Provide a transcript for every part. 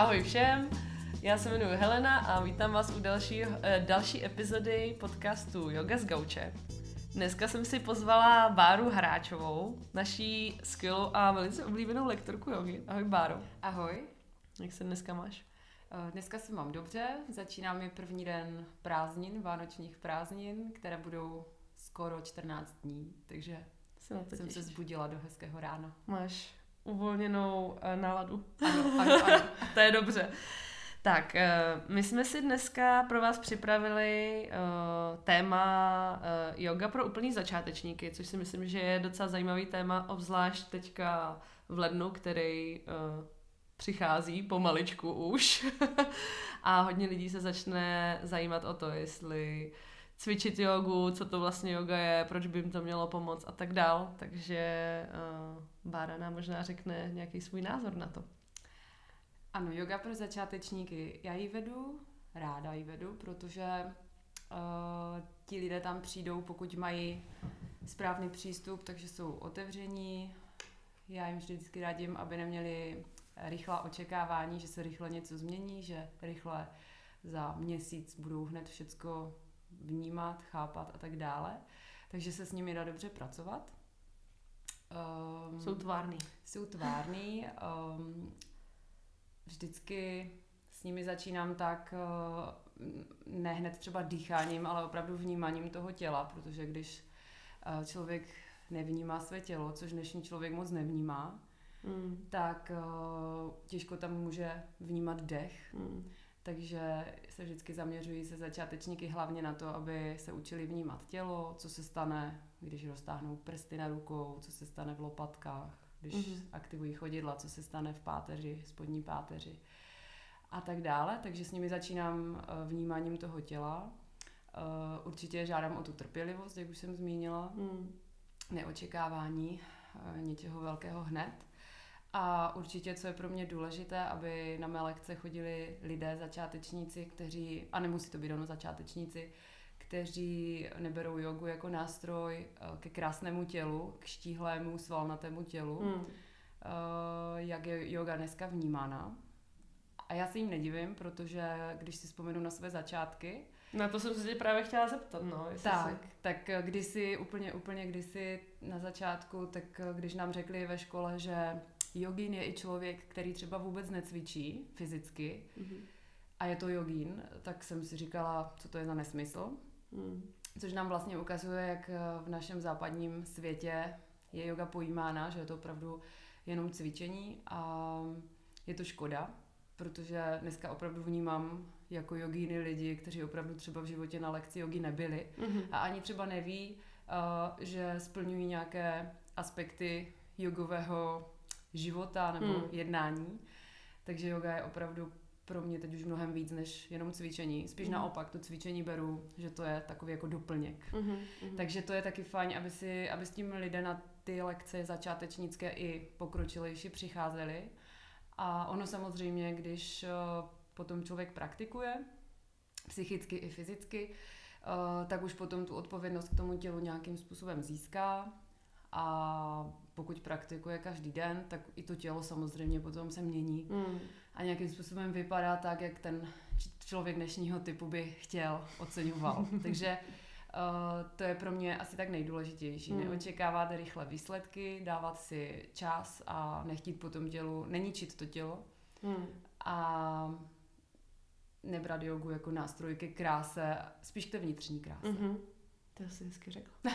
Ahoj všem, já se jmenuji Helena a vítám vás u další, eh, další epizody podcastu Yoga z Gauče. Dneska jsem si pozvala Báru Hráčovou, naší skvělou a velice oblíbenou lektorku jogy. Ahoj Báro. Ahoj. Jak se dneska máš? Eh, Dneska se mám dobře, začíná mi první den prázdnin, vánočních prázdnin, které budou skoro 14 dní, takže Se jsem se zbudila do hezkého rána. Máš uvolněnou uh, náladu. Ano, ano, ano. to je dobře. Tak, eh, my jsme si dneska pro vás připravili eh, téma eh, yoga pro úplný začátečníky, což si myslím, že je docela zajímavý téma, obzvlášť teďka v lednu, který eh, přichází pomaličku už. A hodně lidí se začne zajímat o to, jestli cvičit jogu, co to vlastně yoga je, proč by jim to mělo pomoct a tak dál. Takže uh, Bára nám možná řekne nějaký svůj názor na to. Ano, yoga pro začátečníky. Já ji vedu, ráda ji vedu, protože uh, ti lidé tam přijdou, pokud mají správný přístup, takže jsou otevření. Já jim vždycky radím, aby neměli rychlá očekávání, že se rychle něco změní, že rychle za měsíc budou hned všecko vnímat, chápat a tak dále. Takže se s nimi dá dobře pracovat. Um, Jsou tvárný. jsou tvárný. Um, vždycky s nimi začínám tak, uh, ne hned třeba dýcháním, ale opravdu vnímáním toho těla, protože když uh, člověk nevnímá své tělo, což dnešní člověk moc nevnímá, Mm. tak uh, těžko tam může vnímat dech. Mm. Takže se vždycky zaměřují se začátečníky hlavně na to, aby se učili vnímat tělo, co se stane, když roztáhnou prsty na rukou, co se stane v lopatkách, když Mhm. mm-hmm. aktivují chodidla, co se stane v páteři, spodní páteři a tak dále. Takže s nimi začínám eh, vnímáním toho těla. Eh, Určitě žádám o tu trpělivost, jak už jsem zmínila, Mm. neočekávání eh, něčeho velkého hned. A určitě, co je pro mě důležité, aby na mé lekce chodili lidé, začátečníci, kteří, a nemusí to být ono začátečníci, kteří neberou jogu jako nástroj eh, ke krásnému tělu, k štíhlému, svalnatému tělu, Mm. jak je yoga dneska vnímána. A já se jim nedivím, protože když si vzpomenu na své začátky, Na to jsem se tě právě chtěla zeptat, no. Jestli tak, Si... tak eh, kdysi, úplně, úplně kdysi na začátku, tak když nám řekli ve škole, že jogín je i člověk, který třeba vůbec necvičí fyzicky Mhm. a je to jogín, tak jsem si říkala, co to je za nesmysl. Mm. Což nám vlastně ukazuje, jak eh, v našem západním světě je yoga pojímána, že je to opravdu jenom cvičení a je to škoda, protože dneska opravdu vnímám jako jogíny lidi, kteří opravdu třeba v životě na lekci jogy nebyli Mhm. a ani třeba neví, uh, že splňují nějaké aspekty jogového života nebo Hmm. jednání. Takže yoga je opravdu pro mě teď už mnohem víc než jenom cvičení. Spíš Mhm. naopak, to cvičení beru, že to je takový jako doplněk. Mhm. Mhm. Takže to je taky fajn, aby, si, aby s tím lidé na ty lekce začátečnické i pokročilejší přicházeli. A ono samozřejmě, když eh, potom člověk praktikuje, psychicky i fyzicky, eh, tak už potom tu odpovědnost k tomu tělu nějakým způsobem získá. A pokud praktikuje každý den, tak i to tělo samozřejmě potom se mění Mm. a nějakým způsobem vypadá tak, jak ten člověk dnešního typu by chtěl, oceňoval. Takže uh, to je pro mě asi tak nejdůležitější. Hmm. Neočekávat rychle výsledky, dávat si čas a nechtít po tom tělu, neničit to tělo Mm. a nebrat jogu jako nástroj ke kráse, spíš k té vnitřní kráse. Mhm. To jsi hezky řekla.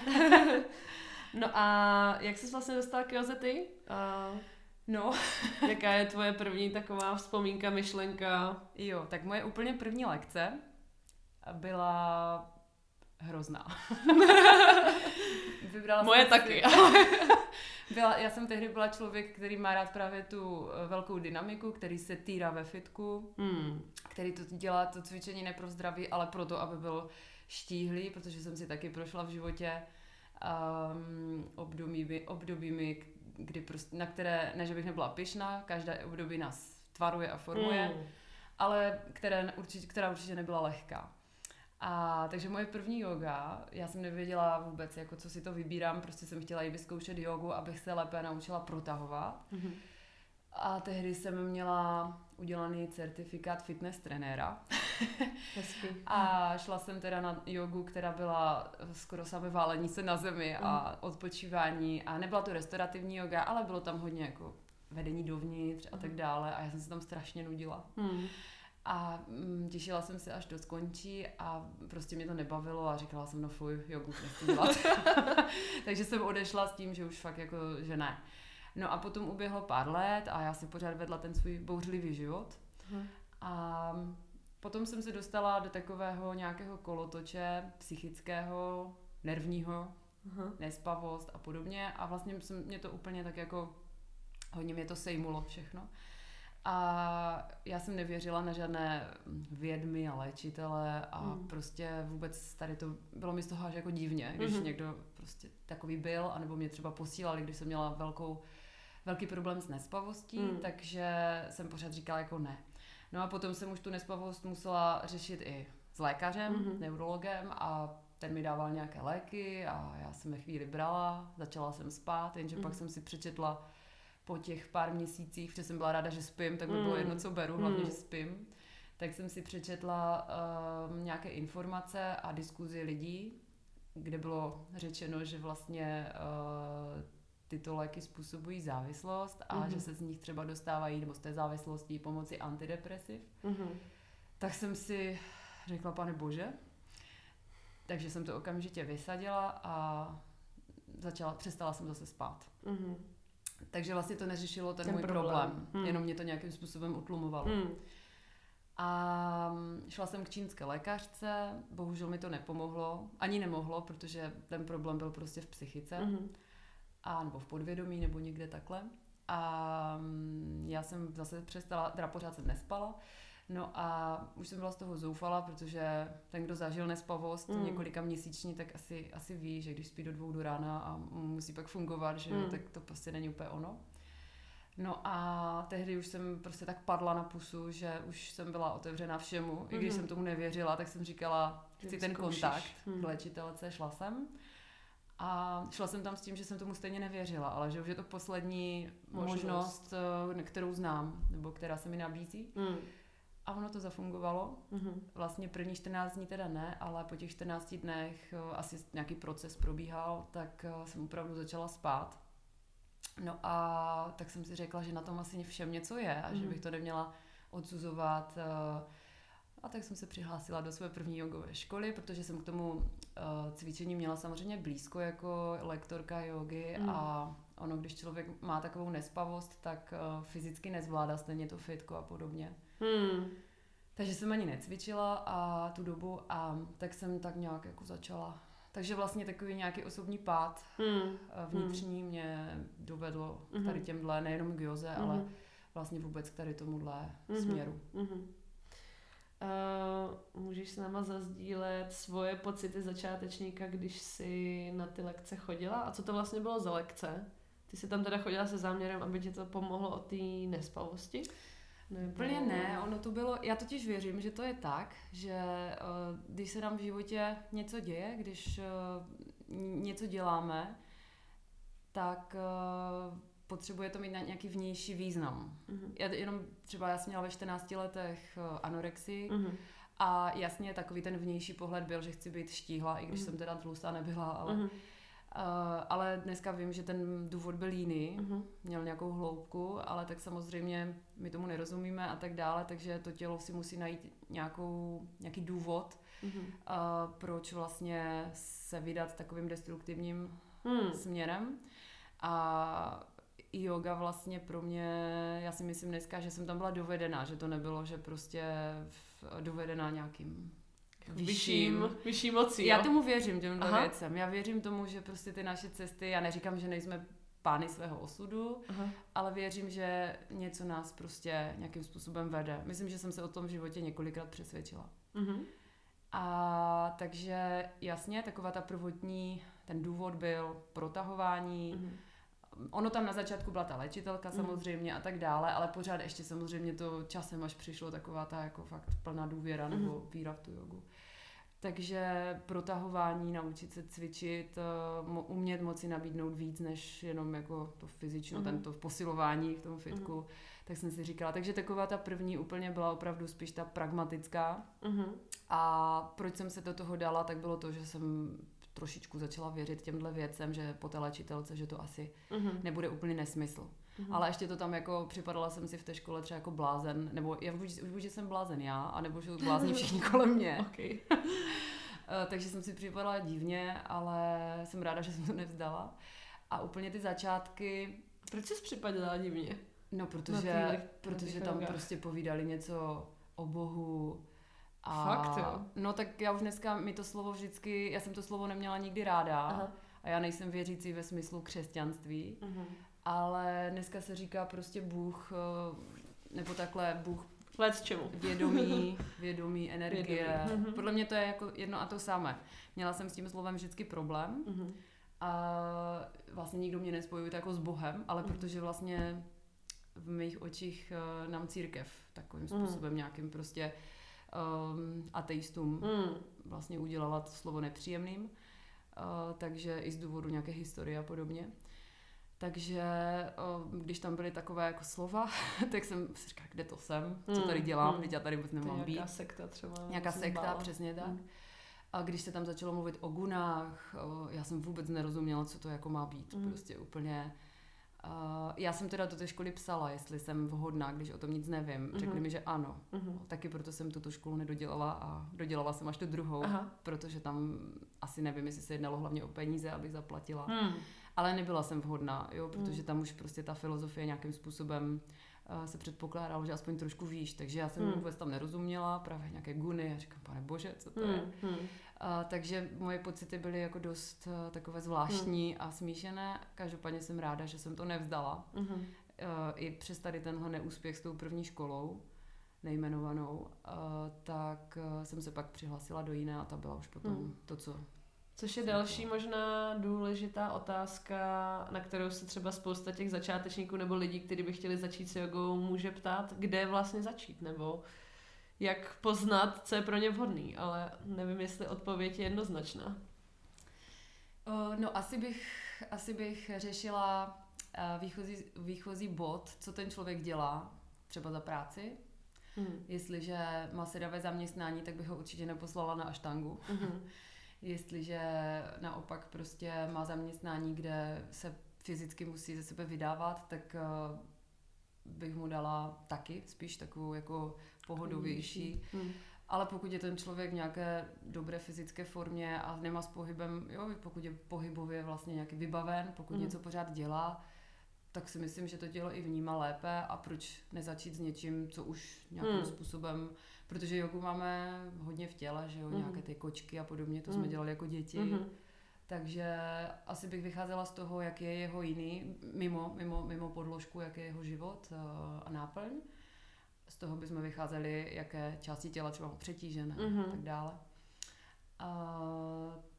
no a jak jsi vlastně dostala k Joze ty? A No, jaká je tvoje první taková vzpomínka, myšlenka? jo, tak moje úplně první lekce byla hrozná. Vybrala Moje jsem taky. Byla, já jsem tehdy byla člověk, který má rád právě tu eh, velkou dynamiku, který se týrá ve fitku, Mm. který to dělá to cvičení ne pro zdraví, ale proto, aby byl štíhlý, protože jsem si taky prošla v životě um, obdobími, obdobími, kdy prostě, na které, ne že bych nebyla pyšná, každé období nás tvaruje a formuje, Mm. ale které určitě, která určitě nebyla lehká. A takže moje první yoga, já jsem nevěděla vůbec, jako co si to vybírám, prostě jsem chtěla i vyzkoušet jogu, abych se lépe naučila protahovat. Mhm. A tehdy jsem měla udělaný certifikát fitness trenéra. Hezky. A šla jsem teda na jogu, která byla skoro samé válení se na zemi a Mm. odpočívání. A nebyla to restaurativní yoga, ale bylo tam hodně jako vedení dovnitř a tak Mhm. dále. A já jsem se tam strašně nudila. Hmm. A mm, těšila jsem se, až to skončí a prostě mě to nebavilo a říkala jsem, no fuj, jogu nechci dělat. Takže jsem odešla s tím, že už fakt jako, že ne. No a potom uběhlo pár let a já si pořád vedla ten svůj bouřlivý život. Mhm. A potom jsem se dostala do takového nějakého kolotoče psychického, nervního, Aha. nespavost a podobně a vlastně jsem, mě to úplně tak jako hodně mě to sejmulo všechno. A já jsem nevěřila na žádné vědmy a léčitele a Mm. prostě vůbec tady to bylo mi z toho až jako divně, když Mhm. někdo prostě takový byl, anebo mě třeba posílali, když jsem měla velkou, velký problém s nespavostí, Mm. takže jsem pořád říkala jako ne. No a potom jsem už tu nespavost musela řešit i s lékařem, Mhm. neurologem a ten mi dával nějaké léky a já jsem je chvíli brala, začala jsem spát, jenže Mhm. pak jsem si přečetla po těch pár měsících, protože jsem byla ráda, že spím, tak by bylo Mm. jedno, co beru, hlavně, Mm. že spím. Tak jsem si přečetla um, nějaké informace a diskuzi lidí, kde bylo řečeno, že vlastně uh, tyto léky způsobují závislost a Mhm. že se z nich třeba dostávají, nebo z té závislosti pomocí antidepresiv. Mhm. Tak jsem si řekla, pane bože, takže jsem to okamžitě vysadila a začala, přestala jsem zase spát. Mhm. Takže vlastně to neřešilo ten, Ten můj problém. problém, Hmm. jenom mě to nějakým způsobem utlumovalo. A mm, šla jsem k čínské lékařce, bohužel mi to nepomohlo, ani nemohlo, protože ten problém byl prostě v psychice, Mhm. A nebo v podvědomí, nebo někde takhle. A mm, já jsem zase přestala, teda pořád jsem nespala, no a už jsem byla z toho zoufala, protože ten, kdo zažil nespavost Mm. mm. několika měsíční, tak asi, asi ví, že když spí do dvou do rána a musí pak fungovat, že Mm. tak to prostě není úplně ono. No a tehdy už jsem prostě tak padla na pusu, že už jsem byla otevřena všemu. I když Mhm. jsem tomu nevěřila, tak jsem říkala, chci ten kontakt Mhm. k léčitelce, šla jsem. A šla jsem tam s tím, že jsem tomu stejně nevěřila, ale že už je to poslední Možnost. možnost, možnost kterou znám, nebo která se mi nabízí. Hmm. A ono to zafungovalo. Mhm. Vlastně první 14 dní teda ne, ale po těch 14 dnech eh, asi nějaký proces probíhal, tak eh, jsem opravdu začala spát. No a tak jsem si řekla, že na tom asi všem něco je a že Mhm. bych to neměla odsuzovat. eh, A tak jsem se přihlásila do své první jogové školy, protože jsem k tomu eh, cvičení měla samozřejmě blízko jako lektorka jogy Mhm. a ono, když člověk má takovou nespavost, tak eh, fyzicky nezvládá stejně to fitko a podobně. Hmm. Takže jsem ani necvičila a tu dobu a tak jsem tak nějak jako začala. Takže vlastně takový nějaký osobní pád eh, vnitřní mě dovedlo k Mhm. tady těmhle, nejenom k joze, Mhm. ale vlastně vůbec k tady tomuhle Mhm. směru. Mhm. Uh, můžeš s náma zazdílet svoje pocity začátečníka, když jsi na ty lekce chodila? A co to vlastně bylo za lekce? Ty jsi tam teda chodila se záměrem, aby ti to pomohlo od té nespavosti? Nebo... Úplně ne, ono to bylo, já totiž věřím, že to je tak, že eh, když se nám v životě něco děje, když eh, něco děláme, tak eh, potřebuje to mít na- nějaký vnější význam. Mhm. Já jenom třeba já jsem měla ve 14 letech eh, anorexii Mhm. a jasně takový ten vnější pohled byl, že chci být štíhla, i když Mhm. jsem teda tlustá nebyla, ale, Mhm. uh, ale dneska vím, že ten důvod byl jiný, Mhm. měl nějakou hloubku, ale tak samozřejmě my tomu nerozumíme a tak dále, takže to tělo si musí najít nějakou, nějaký důvod, Mhm. uh, proč vlastně se vydat takovým destruktivním Hmm. směrem. A yoga vlastně pro mě, já si myslím dneska, že jsem tam byla dovedená, že to nebylo, že prostě dovedená nějakým Vyšším, vyšší mocí, Já jo? tomu věřím, těmhle Aha. věcem. Já věřím tomu, že prostě ty naše cesty, já neříkám, že nejsme pány svého osudu, Aha. ale věřím, že něco nás prostě nějakým způsobem vede. Myslím, že jsem se o tom v životě několikrát přesvědčila. Mhm. A takže jasně, taková ta prvotní, ten důvod byl protahování, Mhm. Ono tam na začátku byla ta léčitelka Mhm. samozřejmě a tak dále, ale pořád ještě samozřejmě to časem až přišlo taková ta jako fakt plná důvěra Mhm. nebo víra v tu jogu. Takže protahování, naučit se cvičit, mo- umět moci nabídnout víc, než jenom jako to fyzično, mm-hmm. tento posilování v tom fitku, mm-hmm. tak jsem si říkala. Takže taková ta první úplně byla opravdu spíš ta pragmatická. Mm-hmm. A proč jsem se do toho dala, tak bylo to, že jsem trošičku začala věřit těmhle věcem, že po té léčitelce, že to asi mm-hmm. nebude úplně nesmysl. Mm-hmm. Ale ještě to tam jako připadala jsem si v té škole třeba jako blázen, nebo já buď, buď že jsem blázen já, anebo že blázní všichni kolem mě. okay. Eh, takže jsem si připadala divně, ale jsem ráda, že jsem to nevzdala. A úplně ty začátky... Proč jsi připadala divně? No, protože, protože tam prostě povídali něco o Bohu, a, Fakt, jo? No tak já už dneska mi to slovo vždycky, já jsem to slovo neměla nikdy ráda Aha. a já nejsem věřící ve smyslu křesťanství, uh-huh. ale dneska se říká prostě Bůh, eh, nebo takhle Bůh Let čemu. Vědomí, vědomí, energie. Vědomí. Podle mě to je jako jedno a to samé. Měla jsem s tím slovem vždycky problém uh-huh. a vlastně nikdo mě nespojuje jako s Bohem, ale uh-huh. protože vlastně v mých očích uh, nám církev takovým způsobem uh-huh. nějakým prostě um, ateistům mm. vlastně udělala to slovo nepříjemným, uh, takže i z důvodu nějaké historie a podobně. Takže uh, když tam byly takové jako slova, tak jsem si říkala, kde to jsem, co tady hmm, dělám, mm. já tady vůbec nemám být. Nějaká sekta třeba. Nějaká sekta, bála. přesně tak. Mm. A když se tam začalo mluvit o gunách, já jsem vůbec nerozuměla, co to jako má být. Mm. Prostě úplně Uh, já jsem teda do té školy psala, jestli jsem vhodná, když o tom nic nevím. Uh-huh. Řekli mi, že ano. Uh-huh. Taky proto jsem tuto školu nedodělala a dodělala jsem až tu druhou, Aha. protože tam asi nevím, jestli se jednalo hlavně o peníze, abych zaplatila. Hmm. Ale nebyla jsem vhodná, jo, protože hmm. tam už prostě ta filozofie nějakým způsobem uh, se předpokládalo, že aspoň trošku víš, takže já jsem hmm. vůbec tam nerozuměla, právě nějaké guny a říkám, pane bože, co to hmm. je. Hmm. A, takže moje pocity byly jako dost uh, takové zvláštní hmm. a smíšené. Každopádně jsem ráda, že jsem to nevzdala. Hmm. Uh, I přes tady tenhle neúspěch s tou první školou nejmenovanou, uh, tak jsem se pak přihlásila do jiné a ta byla už potom hmm. to, co Což je další možná důležitá otázka, na kterou se třeba spousta těch začátečníků nebo lidí, kteří by chtěli začít s jogou, může ptát, kde vlastně začít, nebo jak poznat, co je pro ně vhodný, ale nevím, jestli odpověď je jednoznačná. no asi bych, asi bych řešila výchozí, výchozí bod, co ten člověk dělá, třeba za práci. Hmm. Jestliže má sedavé zaměstnání, tak bych ho určitě neposlala na aštangu. Hmm. Jestliže naopak prostě má zaměstnání, kde se fyzicky musí ze sebe vydávat, tak bych mu dala taky spíš takovou jako pohodovější. Hmm. Ale pokud je ten člověk v nějaké dobré fyzické formě a nemá s pohybem, jo, pokud je pohybově vlastně nějaký vybaven, pokud hmm. něco pořád dělá, tak si myslím, že to tělo i vnímá lépe a proč nezačít s něčím, co už nějakým hmm. způsobem, protože jogu máme hodně v těle, že jo, hmm. nějaké ty kočky a podobně, to hmm. jsme dělali jako děti. Hmm takže asi bych vycházela z toho, jak je jeho jiný, mimo, mimo, mimo podložku, jak je jeho život eh, a náplň. Z toho bychom vycházeli, jaké části těla třeba přetížené mm-hmm. a tak dále. A,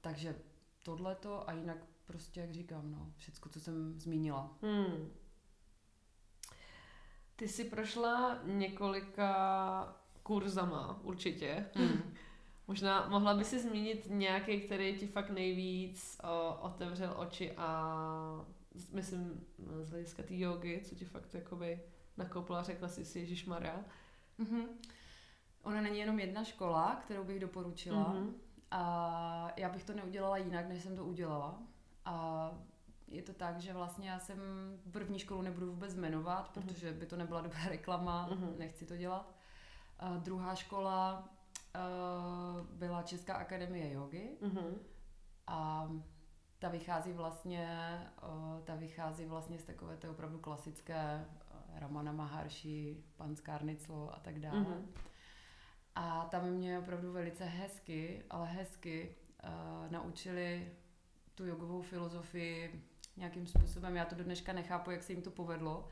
takže tohleto a jinak prostě, jak říkám, no, všecko, co jsem zmínila. Hmm. Ty jsi prošla několika kurzama určitě. Hmm. Možná mohla by si zmínit nějaký, který ti fakt nejvíc o, otevřel oči a myslím z hlediska té jogy, co ti fakt jakoby nakopla, řekla jsi si Ježíš Maria. Mm-hmm. Ona není jenom jedna škola, kterou bych doporučila mm-hmm. a já bych to neudělala jinak, než jsem to udělala. A je to tak, že vlastně já jsem první školu nebudu vůbec jmenovat, mm-hmm. protože by to nebyla dobrá reklama, mm-hmm. nechci to dělat. A druhá škola uh, byla Česká akademie jogy mm-hmm. a ta vychází vlastně, uh, ta vychází vlastně z takové té opravdu klasické uh, Ramana Maharshi, pan Skarniclo a tak dále. Mm-hmm. A tam mě opravdu velice hezky, ale hezky uh, naučili tu jogovou filozofii nějakým způsobem. Já to do dneška nechápu, jak se jim to povedlo,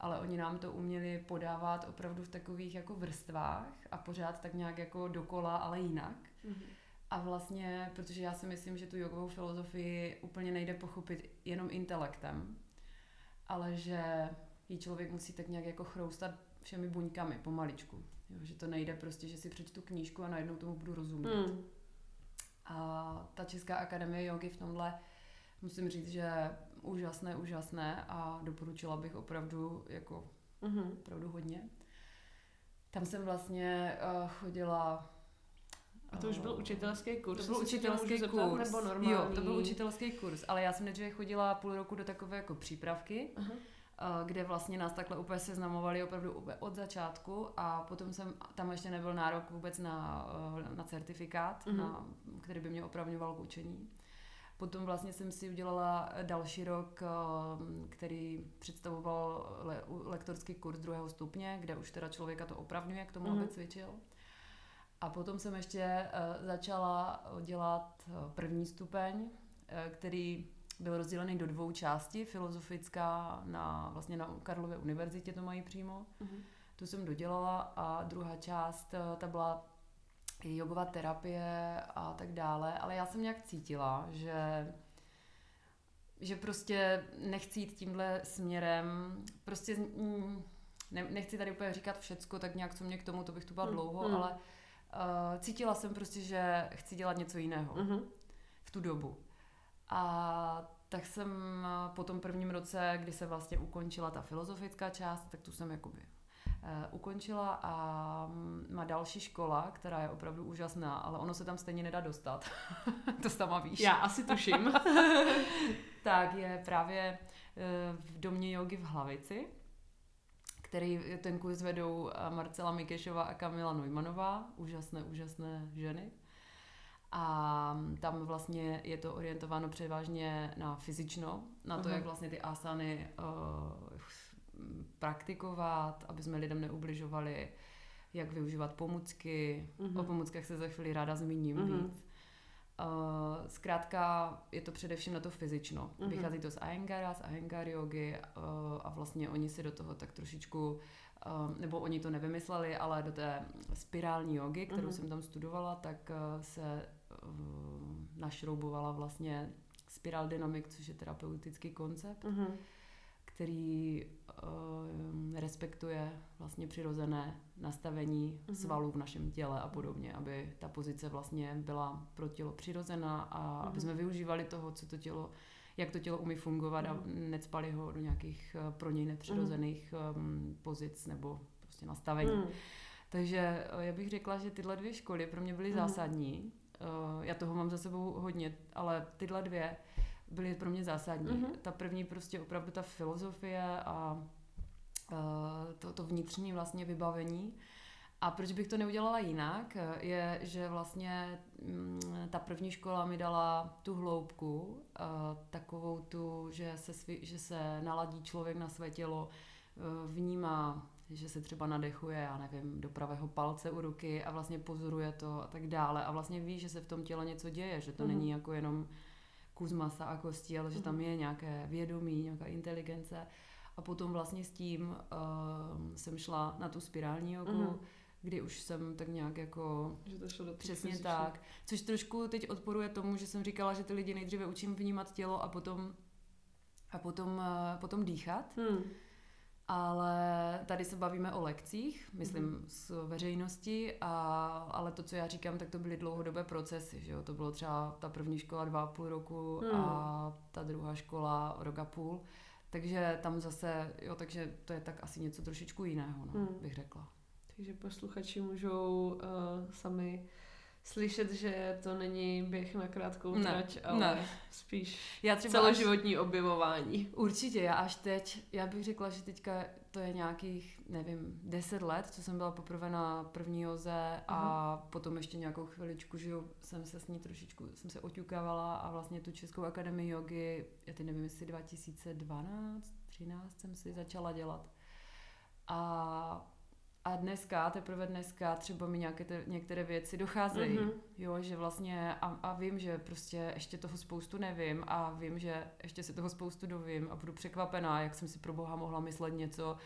ale oni nám to uměli podávat opravdu v takových jako vrstvách a pořád tak nějak jako dokola, ale jinak. Mm-hmm. A vlastně, protože já si myslím, že tu jogovou filozofii úplně nejde pochopit jenom intelektem, ale že ji člověk musí tak nějak jako chroustat všemi buňkami, pomaličku. Jo, že to nejde prostě, že si přečtu knížku a najednou tomu budu rozumět. Mm. A ta Česká akademie jogy v tomhle musím říct, že úžasné, úžasné a doporučila bych opravdu jako mm-hmm. opravdu hodně. Tam jsem vlastně uh, chodila a to už byl učitelský kurz? To byl učitelský kurz. nebo normální? Jo, to byl učitelský kurz, ale já jsem nejdříve chodila půl roku do takové jako přípravky, uh-huh. Kde vlastně nás takhle úplně seznamovali opravdu od začátku a potom jsem, tam ještě nebyl nárok vůbec na, eh, na certifikát, uh-huh. na, který by mě opravňoval k učení. Potom vlastně jsem si udělala další rok, eh, který představoval le, lektorský kurz druhého stupně, kde už teda člověka to opravňuje k tomu, mm-hmm. aby cvičil. A potom jsem ještě začala dělat první stupeň, který byl rozdělený do dvou částí, filozofická na vlastně na Karlově univerzitě to mají přímo. Mm-hmm. Tu jsem dodělala a druhá část, uh, ta byla jogová terapie a tak dále, ale já jsem nějak cítila, že že prostě nechci jít tímhle směrem, prostě ne, nechci tady úplně říkat všecko, tak nějak co mě k tomu, to bych tu byla mm, dlouho, mm. ale uh, cítila jsem prostě, že chci dělat něco jiného mm-hmm. v tu dobu. A tak jsem po tom prvním roce, kdy se vlastně ukončila ta filozofická část, tak tu jsem jakoby uh, ukončila a má další škola, která je opravdu úžasná, ale ono se tam stejně nedá dostat. to sama víš. Já asi tuším. tak je právě uh, v domě jogy v Hlavici který ten kurz vedou eh, Marcela Mikešová a Kamila Neumannová, úžasné, úžasné ženy. A tam vlastně je to orientováno převážně na fyzično, na to, uh-huh. jak vlastně ty asany uh, praktikovat, aby jsme lidem neubližovali, jak využívat pomůcky. Uh-huh. O pomůckách se za chvíli ráda zmíním uh-huh. víc. Uh, zkrátka je to především na to fyzično. Mm-hmm. Vychází to z Ahengara, z Ahengar yogi uh, a vlastně oni si do toho tak trošičku, uh, nebo oni to nevymysleli, ale do té spirální jogy, kterou mm-hmm. jsem tam studovala, tak uh, se našroubovala vlastně spiral dynamik, což je terapeutický koncept. Mm-hmm který uh, respektuje vlastně přirozené nastavení mm-hmm. svalů v našem těle a podobně, aby ta pozice vlastně byla pro tělo přirozená a mm-hmm. aby jsme využívali toho, co to tělo, jak to tělo umí fungovat mm-hmm. a mhm. necpali ho do nějakých uh, pro něj nepřirozených um, pozic nebo prostě nastavení. Mm. Takže já bych řekla, že tyhle dvě školy pro mě byly mm. zásadní. Uh, já toho mám za sebou hodně, ale tyhle dvě byly pro mě zásadní. Mm-hmm. Ta první prostě opravdu ta filozofie a uh, to, to vnitřní vlastně vybavení. A proč bych to neudělala jinak, je, že vlastně mm, ta první škola mi dala tu hloubku, takovou tu, že se, svý, že se naladí člověk na své tělo, vnímá, že se třeba nadechuje, já nevím, do pravého palce u ruky a vlastně pozoruje to a tak dále a vlastně ví, že se v tom těle něco děje, že to mm-hmm. není jako jenom kus masa a kostí, ale že tam mhm. je nějaké vědomí, nějaká inteligence. A potom vlastně s tím uh, jsem šla na tu spirální jogu, mm. kdy už jsem tak nějak jako... Že to šlo do Přesně fyzičky. tak. Což trošku teď odporuje tomu, že jsem říkala, že ty lidi nejdříve učím vnímat tělo a potom, a potom, uh, potom dýchat. Mm ale tady se bavíme o lekcích, myslím mm-hmm. s veřejností, a, ale to, co já říkám, tak to byly dlouhodobé procesy, že jo? to bylo třeba ta první škola dva a půl roku mm. a ta druhá škola rok a půl, takže tam zase, jo, takže to je tak asi něco trošičku jiného, no, mm. bych řekla. Takže posluchači můžou uh, sami slyšet, že to není běh na krátkou ne, trať, ale ne. spíš já třeba celoživotní až, objevování. Určitě, já až teď, já bych řekla, že teďka to je nějakých, nevím, deset let, co jsem byla poprvé na první joze a uh-huh. potom ještě nějakou chviličku, že jsem se s ní trošičku, jsem se oťukávala a vlastně tu Českou akademii jogy, já teď nevím, jestli 2012, 13 jsem si začala dělat. A a dneska, teprve dneska, třeba mi nějaké te, některé věci docházejí, mm-hmm. jo, že vlastně a, a vím, že prostě ještě toho spoustu nevím a vím, že ještě se toho spoustu dovím a budu překvapená, jak jsem si pro boha mohla myslet něco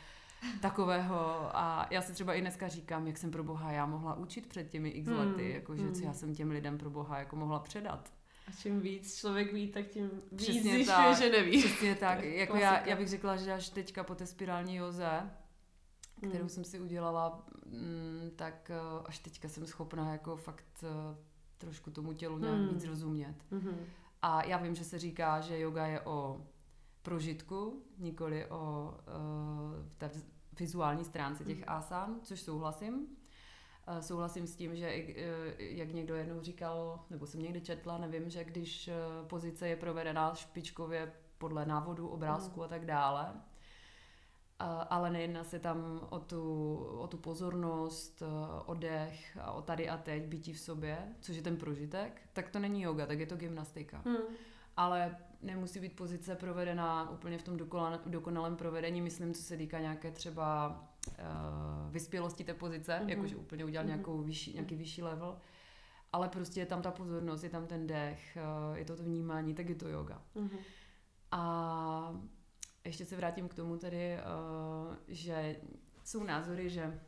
takového a já si třeba i dneska říkám, jak jsem pro boha já mohla učit před těmi x mm, lety, jakože mm. co já jsem těm lidem pro boha jako mohla předat. A čím víc člověk ví, tak tím víc Přesně zjišťuje, tak, že neví. Přesně tak, jako já, já bych řekla, že až teďka po té spirální joze, kterou mm. jsem si udělala, mm, tak eh, až teďka jsem schopná jako fakt eh, trošku tomu tělu nějak Hmm. víc rozumět. Mhm. A já vím, že se říká, že yoga je o prožitku, nikoli o uh, té vizuální stránce těch asán, což souhlasím. Uh, souhlasím s tím, že uh, jak někdo jednou říkal, nebo jsem někdy četla, nevím, že když uh, pozice je provedená špičkově podle návodu, obrázku a tak dále, ale nejedná se tam o tu, o tu pozornost, eh, o dech a o tady a teď, bytí v sobě, což je ten prožitek, tak to není yoga, tak je to gymnastika. Hmm. Ale nemusí být pozice provedená úplně v tom dokonalém, dokonalém provedení, myslím, co se týká nějaké třeba uh, vyspělosti té pozice, Mhm. mm-hmm. jakože úplně udělat Mhm. nějakou vyšší, nějaký vyšší level, ale prostě je tam ta pozornost, je tam ten dech, uh, je to to vnímání, tak je to yoga. Mhm. A ještě se vrátím k tomu tedy, uh, že jsou názory, že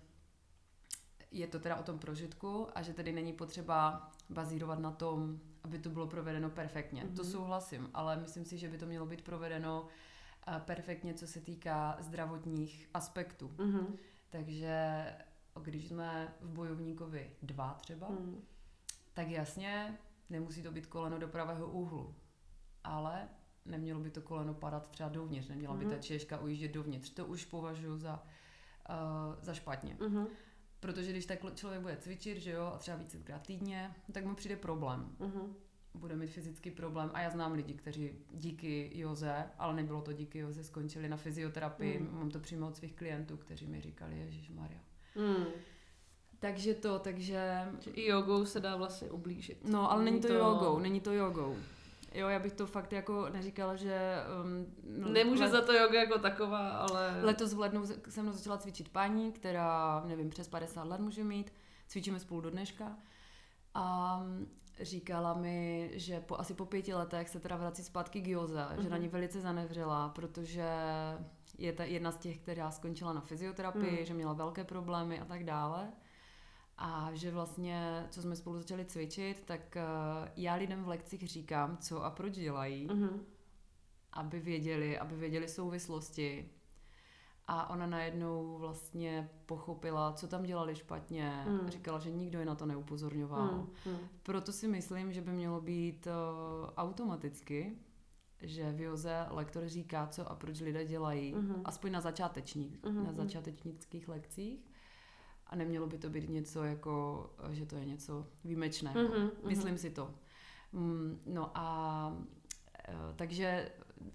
je to teda o tom prožitku a že tedy není potřeba bazírovat na tom, aby to bylo provedeno perfektně. Mm-hmm. To Mhm. souhlasím, ale myslím si, že by to mělo být provedeno uh, perfektně, co se týká zdravotních aspektů. Mhm. Takže když jsme v bojovníkovi dva třeba, Mhm. tak jasně, nemusí to být koleno do pravého úhlu, ale nemělo by to koleno padat třeba dovnitř, neměla by Mhm. ta češka ujíždět dovnitř. To už považuji za, uh, za špatně. Mhm. Protože když tak člověk bude cvičit, že jo, a třeba vícekrát týdně, tak mu přijde problém. Mhm. Bude mít fyzický problém. A já znám lidi, kteří díky Joze, ale nebylo to díky Joze, skončili na fyzioterapii. Mhm. Mám to přímo od svých klientů, kteří mi říkali, Ježíš Maria. Mhm. Takže to, takže Že I jogou se dá vlastně ublížit. No, ale není to, jogou, není to jogou. Jo, já bych to fakt jako neříkala, že... Um, no, Nemůže let, za to yoga jako taková, ale... Letos v lednu se mnou začala cvičit paní, která, nevím, přes 50 let může mít. Cvičíme spolu do dneška. A říkala mi, že po, asi po pěti letech se teda vrací zpátky k Joze, mm-hmm. že na ní velice zanevřela, protože je ta jedna z těch, která skončila na fyzioterapii, Mm. že měla velké problémy a tak dále. A že vlastně, co jsme spolu začali cvičit, tak uh, já lidem v lekcích říkám, co a proč dělají, Mhm. aby věděli, aby věděli souvislosti. A ona najednou vlastně pochopila, co tam dělali špatně. Mm. Říkala, že nikdo je na to neupozorňoval. Mhm. Mhm. Proto si myslím, že by mělo být uh, automaticky, že v Joze lektor říká, co a proč lidé dělají, Mhm. aspoň na začátečních, Mhm, na mhm. začátečnických lekcích. A nemělo by to být něco jako, že to je něco výjimečného. Mhm, mhm. Myslím si to. Mm, No a eh, takže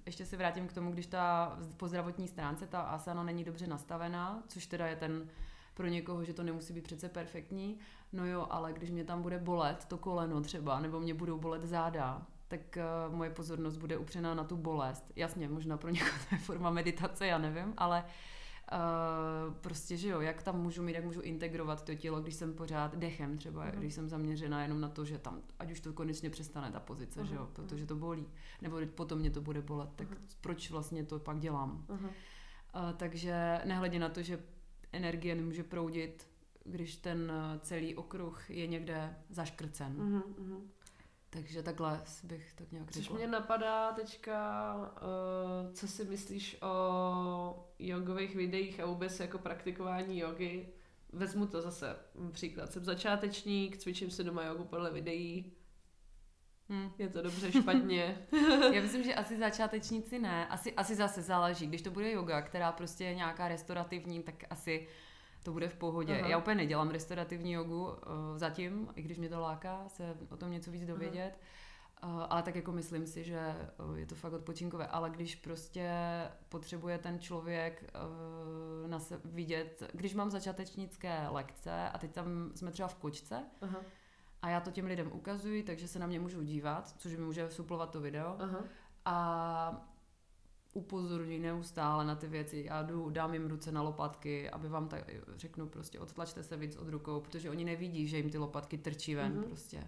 ještě se vrátím k tomu, když ta po zdravotní stránce ta asana není dobře nastavená, což teda je ten pro někoho, že to nemusí být přece perfektní. No jo, ale když mě tam bude bolet to koleno třeba, nebo mě budou bolet záda, tak uh, moje pozornost bude upřená na tu bolest. Jasně, možná pro někoho to je forma meditace, já nevím, ale uh, prostě, že jo, jak tam můžu mít, jak můžu integrovat to tělo, když jsem pořád dechem třeba, Mhm. když jsem zaměřená jenom na to, že tam, ať už to konečně přestane ta pozice, že jo, Mhm, protože to bolí, nebo potom mě to bude bolet, tak Mhm. proč vlastně to pak dělám? Mhm. Uh, takže nehledě na to, že energie nemůže proudit, když ten uh, celý okruh je někde zaškrcen. Mhm. Takže takhle bych tak nějak Což řekla. mě napadá teďka, uh, co si myslíš o jogových videích a vůbec jako praktikování jogy. Vezmu to zase mm, příklad. Jsem začátečník, cvičím si doma jogu podle videí. Hm. Je to dobře, špatně. Já myslím, že asi začátečníci ne. Asi, asi zase záleží. Když to bude yoga, která prostě je nějaká restaurativní, tak asi to bude v pohodě. Aha. Já úplně nedělám restaurativní jogu uh, zatím, i když mě to láká se o tom něco víc dovědět. Uh, ale tak jako myslím si, že uh, je to fakt odpočinkové. Ale když prostě potřebuje ten člověk uh, na se vidět, když mám začátečnické lekce a teď tam jsme třeba v kočce Aha, a já to těm lidem ukazuji, takže se na mě můžou dívat, což mi může suplovat to video aha. a upozorňuji neustále na ty věci. Já jdu, dám jim ruce na lopatky, aby vám tak řeknu prostě odtlačte se víc od rukou, protože oni nevidí, že jim ty lopatky trčí ven Mhm. prostě.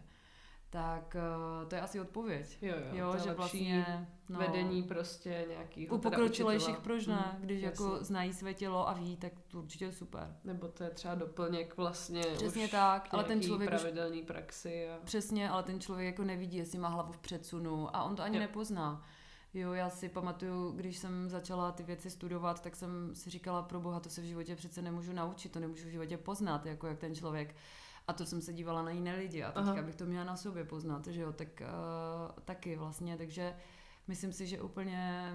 Tak eh, to je asi odpověď. Jo, jo, Jo, že vlastně no, vedení prostě nějakýho u pokročilejších proč ne? Mhm, Když jako jasně. znají své tělo a ví, tak to určitě je super. Nebo to je třeba doplněk vlastně Přesně už tak, ale ten nějaký člověk pravidelný praxi. A... Přesně, ale ten člověk jako nevidí, jestli má hlavu v předsunu a on to ani Jo. nepozná. Jo, já si pamatuju, když jsem začala ty věci studovat, tak jsem si říkala, pro boha, to se v životě přece nemůžu naučit, to nemůžu v životě poznat, jako jak ten člověk A to jsem se dívala na jiné lidi a teďka Aha. bych to měla na sobě poznat, že jo, tak uh, taky vlastně, takže myslím si, že úplně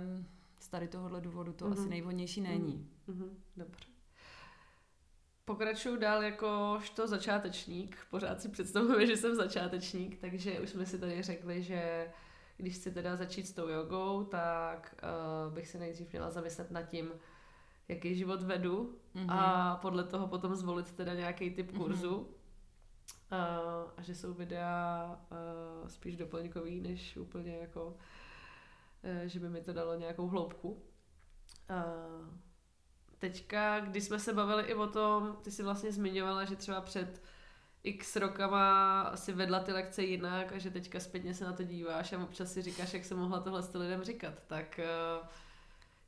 z tady tohohle důvodu to mm-hmm. asi nejvhodnější není. Mm-hmm. Dobře. Pokračuju dál jakožto začátečník. Pořád si představuje, že jsem začátečník, takže už jsme si tady řekli, že když chci teda začít s tou jogou, tak uh, bych se nejdřív měla zamyslet nad tím, jaký život vedu mm-hmm. a podle toho potom zvolit teda nějaký typ mhm. kurzu. Mm-hmm. Uh, a že jsou videa uh, spíš doplňkový, než úplně jako, uh, že by mi to dalo nějakou hloubku. Uh, teďka, když jsme se bavili i o tom, ty si vlastně zmiňovala, že třeba před x rokama si vedla ty lekce jinak a že teďka zpětně se na to díváš a občas si říkáš, jak jsem mohla tohle lidem říkat. Tak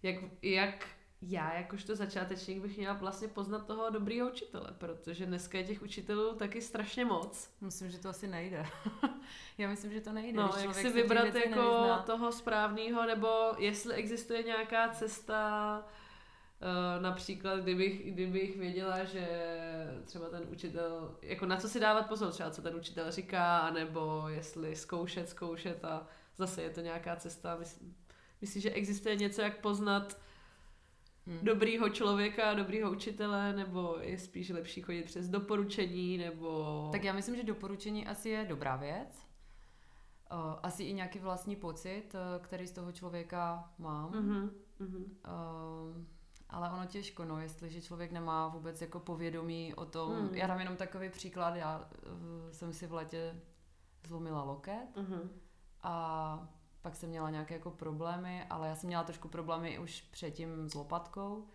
jak, jak já jakožto začátečník bych měla vlastně poznat toho dobrýho učitele, protože dneska je těch učitelů taky strašně moc. Myslím, že to asi nejde. já myslím, že to nejde. No, jak si vybrat jako nezná. toho správného, nebo jestli existuje nějaká cesta, například, kdybych, kdybych věděla, že třeba ten učitel, jako na co si dávat pozor, třeba co ten učitel říká, nebo jestli zkoušet, zkoušet a zase je to nějaká cesta. Myslím, myslím že existuje něco, jak poznat hmm. dobrýho člověka, dobrýho učitele, nebo je spíš lepší chodit přes doporučení, nebo... Tak já myslím, že doporučení asi je dobrá věc. Uh, asi i nějaký vlastní pocit, uh, který z toho člověka mám. Mm-hmm. Uh, ale ono těžko, no, jestliže člověk nemá vůbec jako povědomí o tom. Hmm. Já dám jenom takový příklad, já uh, jsem si v letě zlomila loket uh-huh. a pak jsem měla nějaké jako problémy, ale já jsem měla trošku problémy už předtím s lopatkou.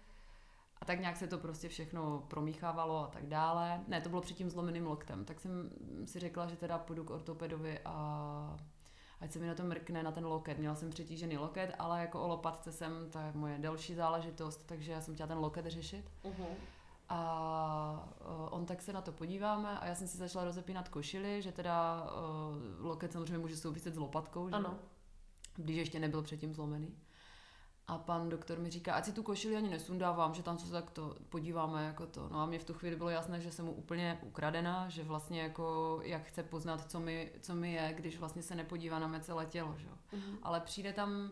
A tak nějak se to prostě všechno promíchávalo a tak dále. Ne, to bylo předtím zlomeným loktem. Tak jsem si řekla, že teda půjdu k ortopedovi a ať se mi na to mrkne na ten loket. Měla jsem přetížený loket, ale jako o lopatce jsem, to je moje další záležitost, takže já jsem chtěla ten loket řešit. Uh-huh. A on tak se na to podíváme a já jsem si začala rozepínat košily, že teda uh, loket samozřejmě může souviset s lopatkou, že? Ano. Když ještě nebyl předtím zlomený. A pan doktor mi říká, ať si tu košili ani nesundávám, že tam se tak to podíváme jako to. No a mě v tu chvíli bylo jasné, že jsem mu úplně ukradená, že vlastně jako jak chce poznat, co mi, co mi je, když vlastně se nepodívá na mé celé tělo, že? Mm-hmm. Ale přijde tam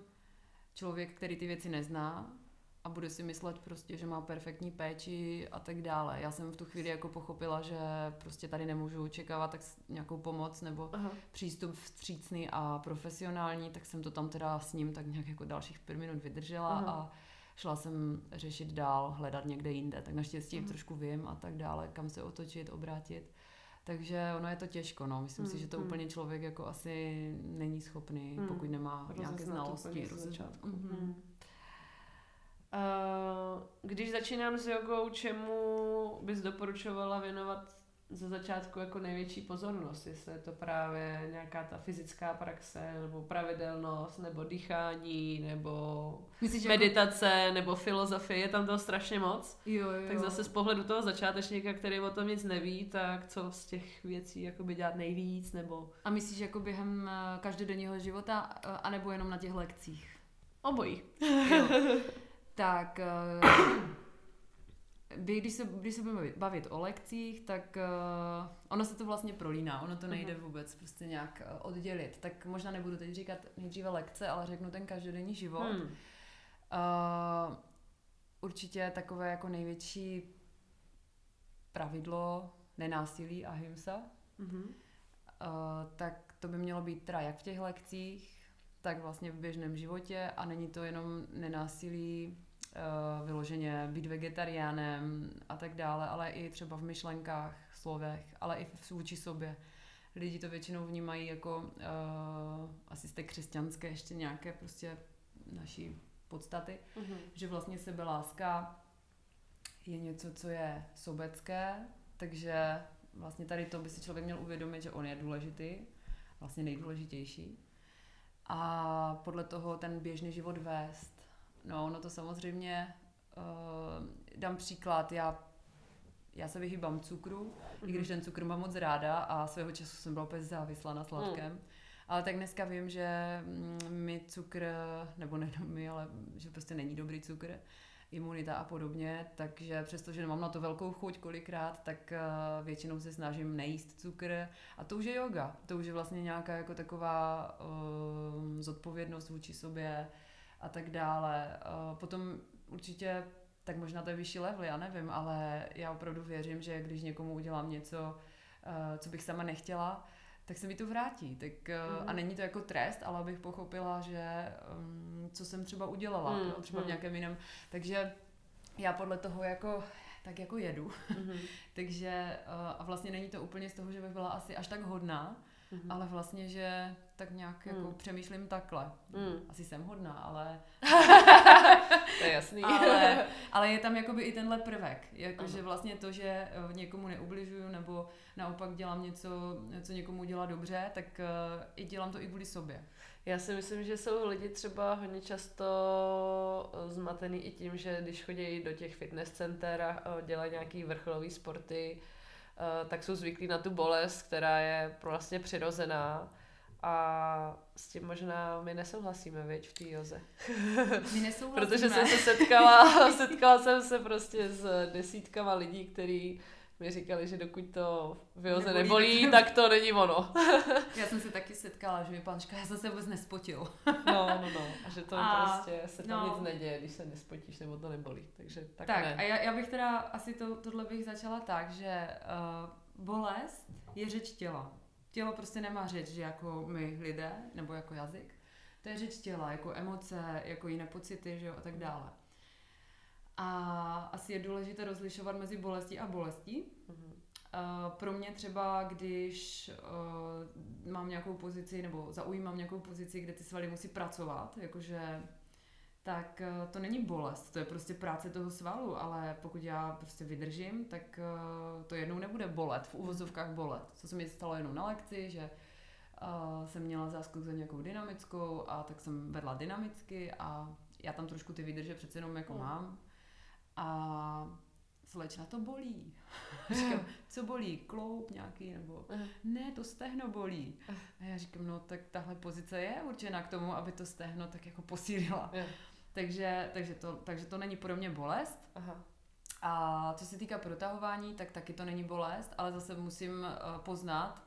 člověk, který ty věci nezná a bude si myslet prostě, že má perfektní péči a tak dále. Já jsem v tu chvíli jako pochopila, že prostě tady nemůžu očekávat tak nějakou pomoc nebo Aha. přístup vstřícný a profesionální, tak jsem to tam teda s ním tak nějak jako dalších pět minut vydržela Aha. a šla jsem řešit dál, hledat někde jinde. Tak naštěstí Aha. trošku vím a tak dále, kam se otočit, obrátit. Takže ono je to těžko, no. Myslím hmm, si, že to hmm. úplně člověk jako asi není schopný, hmm. pokud nemá nějaké znalosti. Začátku. Hmm. Když začínám s jogou, čemu bys doporučovala věnovat ze začátku jako největší pozornost? Jestli je to právě nějaká ta fyzická praxe, nebo pravidelnost, nebo dýchání, nebo Myslíš, jako- meditace, jako... nebo filozofie, je tam toho strašně moc. Jo, jo. Tak zase z pohledu toho začátečníka, který o tom nic neví, tak co z těch věcí jakoby dělat nejvíc, nebo... A myslíš jako během eh, každodenního života, eh, anebo jenom na těch lekcích? Obojí. Jo. tak vy, když se, když se budeme bavit o lekcích, tak uh, ono se to vlastně prolíná, ono to nejde mhm. vůbec prostě nějak uh, oddělit. Tak možná nebudu teď říkat nejdříve lekce, ale řeknu ten každodenní život. Hmm. Uh, určitě takové jako největší pravidlo nenásilí a hymsa. Mm-hmm. Uh, tak to by mělo být teda jak v těch lekcích, tak vlastně v běžném životě a není to jenom nenásilí uh, vyloženě být vegetariánem a tak dále, ale i třeba v myšlenkách, slovech, ale i v vůči sobě. Lidi to většinou vnímají jako uh, asi z té křesťanské ještě nějaké prostě naší podstaty, mm-hmm. že vlastně sebeláska je něco, co je sobecké, takže vlastně tady to by si člověk měl uvědomit, že on je důležitý, vlastně nejdůležitější a podle toho ten běžný život vést. No, no to samozřejmě, uh, dám příklad, já, já se vyhýbám cukru, mm-hmm. i když mhm. ten cukr mám moc ráda a svého času jsem byla úplně závislá na sladkém. Mm. Ale tak dneska vím, že mm, mi cukr, nebo nejenom mi, ale že prostě není dobrý cukr, imunita a podobně, takže přestože nemám na to velkou chuť kolikrát, tak uh, většinou se snažím nejíst cukr a to už je yoga, to už je vlastně nějaká jako taková uh, zodpovědnost vůči sobě a tak dále. Uh, potom určitě, tak možná to je vyšší level, já nevím, ale já opravdu věřím, že když někomu udělám něco, uh, co bych sama nechtěla, tak se mi to vrátí. Tak, mm. A mhm. není to jako trest, ale abych pochopila, že um, co jsem třeba udělala, mm. jo, třeba v mhm. nějakém jiném. Takže já podle toho jako tak jako jedu. Mm-hmm. Takže uh, a vlastně není to úplně z toho, že bych byla asi až tak hodná, mm-hmm. ale vlastně, že tak nějak mm. jako přemýšlím takhle. Mm. Asi jsem hodná, ale... to je jasný. ale, ale je tam jakoby i tenhle prvek. Jakože vlastně to, že eh, někomu neubližuju nebo naopak dělám něco, co někomu dělá dobře, tak uh, i dělám to i kvůli sobě. Já si myslím, že jsou lidi třeba hodně často eh, zmatený i tím, že když chodí do těch fitness center a dělají nějaký vrcholový sporty, tak jsou zvyklí na tu bolest, která je vlastně přirozená a s tím možná my nesouhlasíme, věď, v té joze. My nesouhlasíme. Protože jsem se setkala, setkala jsem se prostě s desítkama lidí, kteří mi říkali, že dokud to v joze nebolí, nebolí tak, to není ono. já jsem se taky setkala, že mi pan já jsem se vůbec nespotil. no, no, no. A že to a, prostě se tam no. nic neděje, když se nespotíš nebo to nebolí. Takže tak, tak ne. a já, já bych teda asi to, tohle bych začala tak, že uh, bolest je řeč těla tělo prostě nemá řeč, že jako my lidé, nebo jako jazyk. To je řeč těla, jako emoce, jako jiné pocity, že jo, a tak dále. A asi je důležité rozlišovat mezi bolestí a bolestí. Mm-hmm. Uh, pro mě třeba, když uh, mám nějakou pozici, nebo zaujímám nějakou pozici, kde ty svaly musí pracovat, jakože tak eh, to není bolest, to je prostě práce toho svalu, ale pokud já prostě vydržím, tak eh, to jednou nebude bolet, v uvozovkách bolet. Co se mi stalo jenom na lekci, že jsem měla záskok za nějakou dynamickou a tak jsem vedla dynamicky a já tam trošku ty výdrže přece jenom jako mm. mám. A slečna to bolí. říkám, co bolí? Kloup nějaký nebo ne, to stehno bolí. A já říkám, no tak tahle pozice je určená k tomu, aby to stehno tak jako posílila. Takže, takže, to, takže to není pro mě bolest. Aha. A co se týká protahování, tak taky to není bolest, ale zase musím poznat,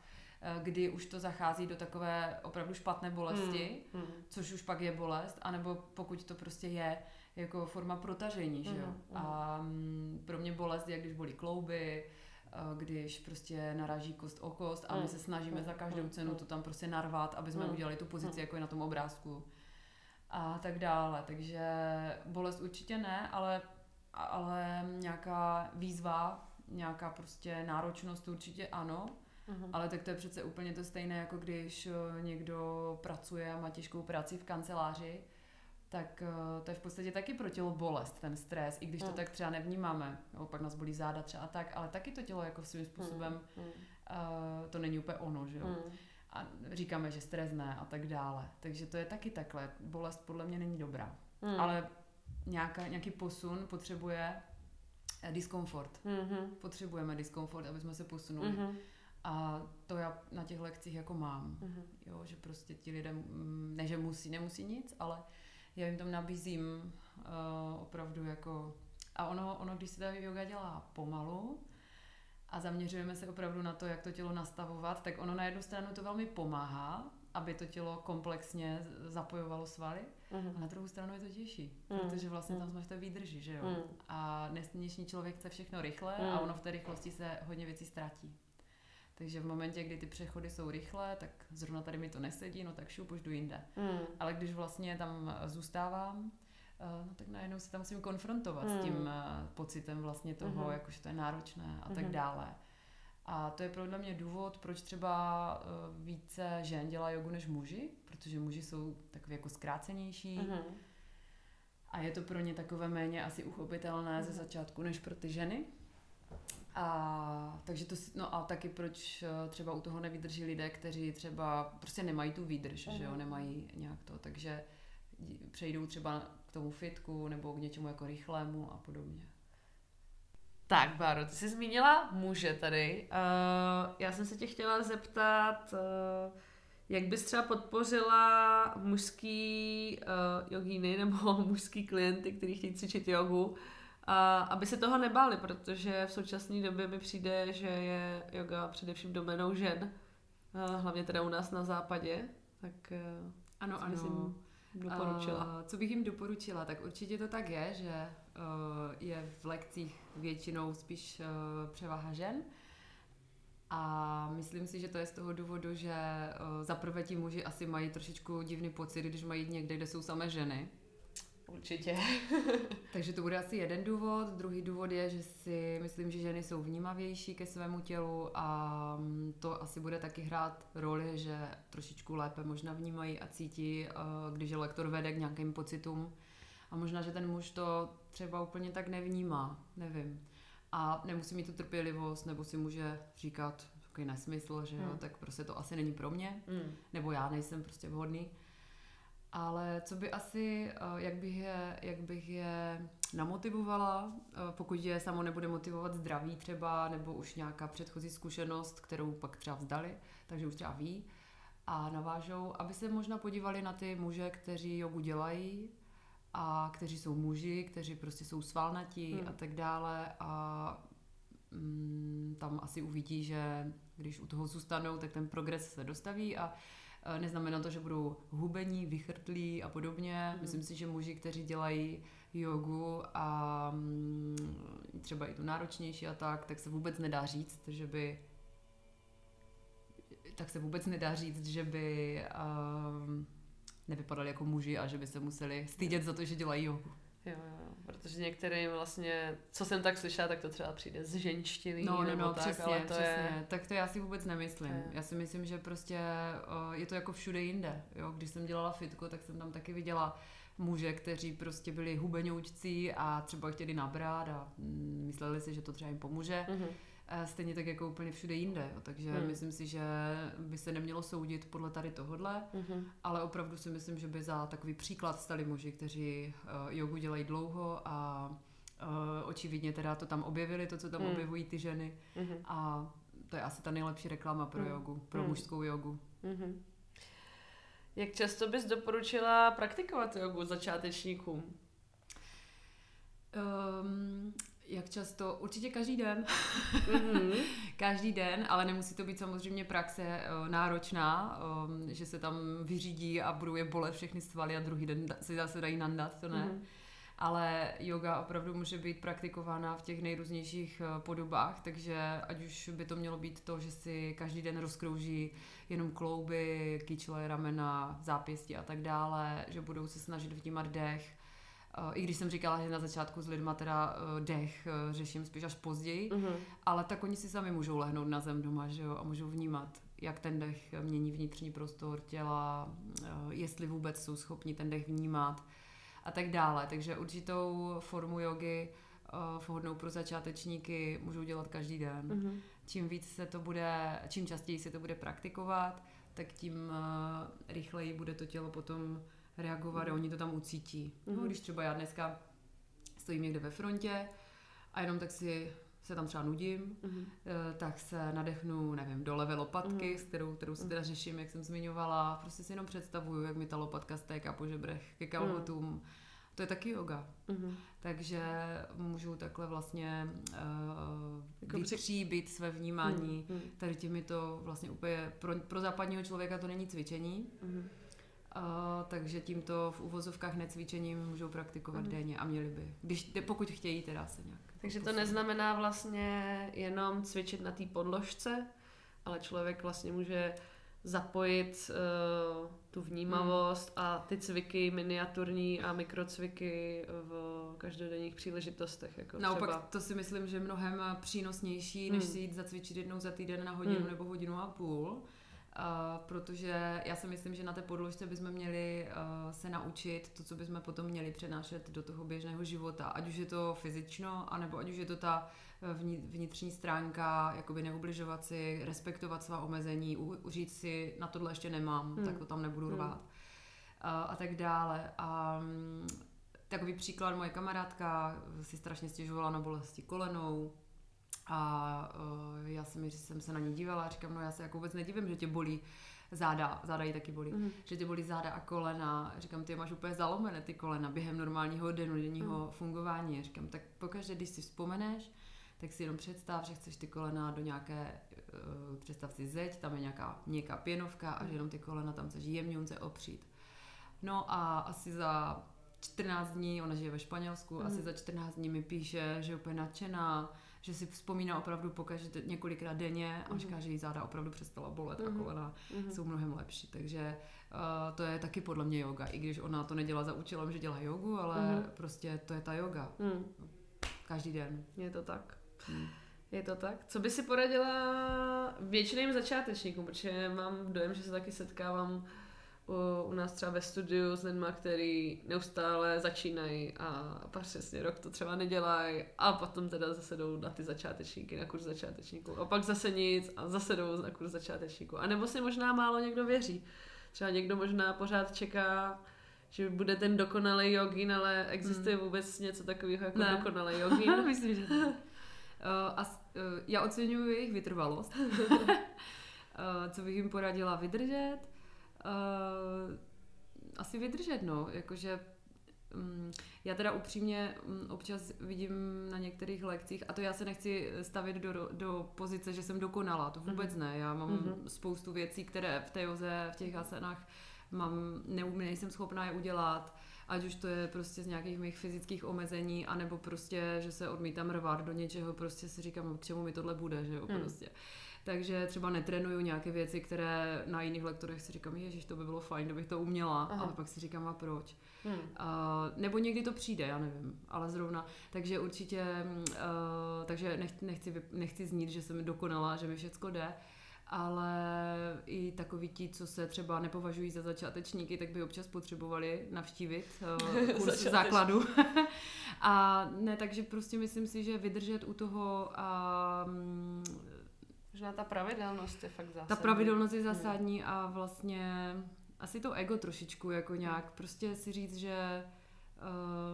kdy už to zachází do takové opravdu špatné bolesti, hmm. Hmm. což už pak je bolest, anebo pokud to prostě je jako forma protažení, že jo. Hmm. A um, pro mě bolest je, když bolí klouby, když prostě naraží kost o kost a my hmm. se snažíme za každou cenu to tam prostě narvat, aby jsme udělali tu pozici, jako je na tom obrázku a tak dále. Takže bolest určitě ne, ale, ale nějaká výzva, nějaká prostě náročnost určitě ano. Uh-huh. Ale tak to je přece úplně to stejné, jako když eh, někdo pracuje a má těžkou práci v kanceláři, tak eh, to je v podstatě taky pro tělo bolest, ten stres, i když to uh-huh. tak třeba nevnímáme. Jo, pak nás bolí záda třeba tak, ale taky to tělo jako svým způsobem, uh-huh. uh, to není úplně ono, že jo. Uh-huh a říkáme, že stres ne a tak dále. Takže to je taky takhle. Bolest podle mě není dobrá. Mm. Ale nějaká, nějaký posun potřebuje eh, diskomfort. Mm-hmm. Potřebujeme diskomfort, aby jsme se posunuli. Mm-hmm. A to já na těch lekcích jako mám. Mm-hmm. Jo, že prostě ti lidé, mm, ne že musí, nemusí nic, ale já jim tam nabízím uh, opravdu jako... A ono, ono, když se ta yoga dělá pomalu, a zaměřujeme se opravdu na to, jak to tělo nastavovat, tak ono na jednu stranu to velmi pomáhá, aby to tělo komplexně zapojovalo svaly, mm. a na druhou stranu je to těžší, mm. protože vlastně tam jsme v té výdrži, že jo. Mm. A dnešní člověk chce všechno rychle mm. a ono v té rychlosti se hodně věcí ztratí. Takže v momentě, kdy ty přechody jsou rychlé, tak zrovna tady mi to nesedí, no tak šup, už jdu jinde. Mm. Ale když vlastně tam zůstávám, Eh, no tak najednou se tam musím konfrontovat mm. s tím uh, pocitem vlastně toho, mm. jakože to je náročné a mm. tak hmm. dále. A to je podle mě důvod, proč třeba více žen dělá jogu než muži, protože muži jsou takový jako zkrácenější. Mm. A je to pro ně takové méně asi uchopitelné mm. ze začátku než pro ty ženy. A takže to, no a taky proč třeba u toho nevydrží lidé, kteří třeba prostě nemají tu výdrž, mm. že jo, hmm. nemají nějak to, takže přejdou třeba k tomu fitku nebo k něčemu jako rychlému a podobně. Tak, Báro, ty jsi zmínila muže tady. Uh, já jsem se tě chtěla zeptat, uh, Jak bys třeba podpořila mužský uh, jogíny nebo mužský klienty, kteří chtějí cvičit jogu, a aby se toho nebáli, protože v současné době mi přijde, že je yoga především domenou žen, hlavně teda u nás na západě, tak uh, ano, ano. Myslím, doporučila. Uh, co bych jim doporučila, tak určitě to tak je, že uh, je v lekcích většinou spíš uh, převaha žen, a myslím si, že to je z toho důvodu, že za prvé ti muži asi mají trošičku divný pocit, když mají někde, kde jsou samé ženy. Určitě. Takže to bude asi jeden důvod. Druhý důvod je, že si myslím, že ženy jsou vnímavější ke svému tělu a mm, to asi bude taky hrát roli, že trošičku lépe možná vnímají a cítí, uh, když je lektor vede k nějakým pocitům. A možná, že ten muž to třeba úplně tak nevnímá, nevím a nemusí mít tu trpělivost, nebo si může říkat takový nesmysl, že jo, hmm. tak prostě to asi není pro mě, hmm. nebo já nejsem prostě vhodný. Ale co by asi, eh, jak bych je, jak bych je namotivovala, eh, pokud je samo nebude motivovat zdraví třeba, nebo už nějaká předchozí zkušenost, kterou pak třeba vzdali, takže už třeba ví, a navážou, aby se možná podívali na ty muže, kteří jogu dělají, a kteří jsou muži, kteří prostě jsou svalnatí hmm. a tak dále a mm, tam asi uvidí, že když u toho zůstanou, tak ten progres se dostaví a neznamená to, že budou hubení, vychrtlí a podobně. Hmm. Myslím si, že muži, kteří dělají jogu a mm, třeba i tu náročnější a tak, tak se vůbec nedá říct, že by tak se vůbec nedá říct, že by um, nevypadali jako muži a že by se museli stydět za to, že dělají jogu. Jo, jo, protože některým vlastně, co jsem tak slyšela, tak to třeba přijde z ženštilí no, no, nebo no, tak, přesně, ale to přesně. je... Tak to já si vůbec nemyslím. Je. Já si myslím, že prostě je to jako všude jinde. Jo? Když jsem dělala fitko, tak jsem tam taky viděla muže, kteří prostě byli hubenoučcí a třeba chtěli nabrat a mm, mysleli si, že to třeba jim pomůže. Mm-hmm stejně tak jako úplně všude jinde. Jo. Takže hmm. myslím si, že by se nemělo soudit podle tady tohodle, hmm. ale opravdu si myslím, že by za takový příklad stali muži, kteří uh, jogu dělají dlouho a uh, očividně teda to tam objevili, to, co tam hmm. objevují ty ženy. Hmm. A to je asi ta nejlepší reklama pro hmm. jogu, pro hmm. mužskou jogu. Hmm. Jak často bys doporučila praktikovat jogu začátečníkům? Um, jak často? Určitě každý den. Mm-hmm. každý den, ale nemusí to být samozřejmě praxe uh, náročná, um, že se tam vyřídí a budou je bolet všechny svaly a druhý den si zase dají nandat, to ne. Mm-hmm. Ale yoga opravdu může být praktikována v těch nejrůznějších uh, podobách, takže ať už by to mělo být to, že si každý den rozkrouží jenom klouby, kyčle, ramena, zápěstí a tak dále, že budou se snažit vnímat dech, i když jsem říkala, že na začátku s lidma teda eh, dech eh, řeším spíš až později, mm-hmm. ale tak oni si sami můžou lehnout na zem doma, že jo, a můžou vnímat, jak ten dech mění vnitřní prostor těla, eh, jestli vůbec jsou schopni ten dech vnímat a tak dále. Takže určitou formu jogy vhodnou pro začátečníky můžou dělat každý den. Mm-hmm. Čím víc se to bude, čím častěji se to bude praktikovat, tak tím rychleji bude to tělo potom reagovat a oni to tam ucítí. No, mhm. když třeba já dneska stojím někde ve frontě a jenom tak si se tam třeba nudím, mm. tak se nadechnu, nevím, do levé lopatky, mm. s kterou, kterou si mhm. teda řeším, jak jsem zmiňovala. Prostě si jenom představuju, jak mi ta lopatka stéká po žebrech ke kalhotům. Mm. To je taky yoga. Mm-hmm. Takže můžu takhle vlastně uh, jako vytříbit své vnímání mm-hmm. tady těmi to vlastně úplně pro, pro západního člověka to není cvičení, mm-hmm Uh, takže tímto v uvozovkách necvičením můžou praktikovat mm. denně a měli by, když, pokud chtějí teda se nějak. Takže to neznamená vlastně jenom cvičit na té podložce, ale člověk vlastně může zapojit uh, tu vnímavost mm. a ty cviky miniaturní a mikrocviky v každodenních příležitostech. Jako Naopak třeba. to si myslím, že je mnohem přínosnější, než mm. si jít zacvičit jednou za týden na hodinu mm. nebo hodinu a půl Uh, protože já si myslím, že na té podložce bychom měli uh, se naučit to, co bychom potom měli přenášet do toho běžného života. Ať už je to fyzično, anebo ať už je to ta vnitřní stránka, jakoby neubližovat si, respektovat svá omezení, u, říct si, na tohle ještě nemám, hmm. tak to tam nebudu hmm. rvát. Uh, a tak dále. A um, takový příklad, moje kamarádka si strašně stěžovala na bolesti kolenou, A uh, já jsem, že jsem se na ní dívala a říkám, no já se jako vůbec nedivím, že tě bolí záda, záda jí taky bolí, mm. že tě bolí záda a kolena. Říkám, ty máš úplně zalomené ty kolena během normálního denního mm. fungování. Říkám, tak pokaždé, když si vzpomeneš, tak si jenom představ, že chceš ty kolena do nějaké, uh, představ si zeď, tam je nějaká měkká pěnovka a že jenom ty kolena tam chceš jemňunce opřít. No a asi za 14 dní, ona žije ve Španělsku, mm. asi za 14 dní mi píše, že je úplně nadšená, že si vzpomíná opravdu pokaždé několikrát denně a mm. říká, že jí záda opravdu přestala bolet a kolena mm. jsou mnohem lepší. Takže uh, to je taky podle mě yoga, i když ona to nedělá za účelem, že dělá jogu, ale prostě to je ta yoga. Mm. Každý den. Je to tak. Mm. Je to tak. Co by si poradila většiným začátečníkům, protože mám dojem, že se taky setkávám u, u nás třeba ve studiu s lidmi, který neustále začínají a přesně rok to třeba nedělají a potom teda zase jdou na ty začátečníky, na kurz začátečníků a pak zase nic a zase jdou na kurz začátečníků. A nebo si možná málo někdo věří. Třeba někdo možná pořád čeká, že bude ten dokonalý jogin, ale existuje hmm. vůbec něco takového jako ne. dokonalý jogin? Myslím, že ne. Uh, a uh, já oceňuji jejich vytrvalost. uh, co bych jim poradila vydržet, uh, asi vydržet, no, jakože um, já teda upřímně um, občas vidím na některých lekcích, a to já se nechci stavit do, do pozice, že jsem dokonala, to vůbec mm-hmm. ne, já mám mm-hmm. spoustu věcí, které v té joze, v těch asenách mám, ne, nejsem schopná je udělat, ať už to je prostě z nějakých mých fyzických omezení, anebo prostě, že se odmítám rvat do něčeho, prostě si říkám, k čemu mi tohle bude, že jo, mm. prostě. Takže třeba netrénuju nějaké věci, které na jiných lektorech si říkám, ježiš, to by bylo fajn, kdybych to uměla, Aha. ale pak si říkám, a proč. Hmm. Uh, nebo někdy to přijde, já nevím, ale zrovna. Takže určitě, uh, takže nech, nechci, nechci znít, že jsem dokonala, že mi všecko jde, ale i takoví ti, co se třeba nepovažují za začátečníky, tak by občas potřebovali navštívit uh, kurz základu. a ne, takže prostě myslím si, že vydržet u toho a um, Možná ta pravidelnost je fakt zásadní. Ta pravidelnost je hmm. zásadní hmm. a vlastně asi to ego trošičku jako nějak prostě si říct, že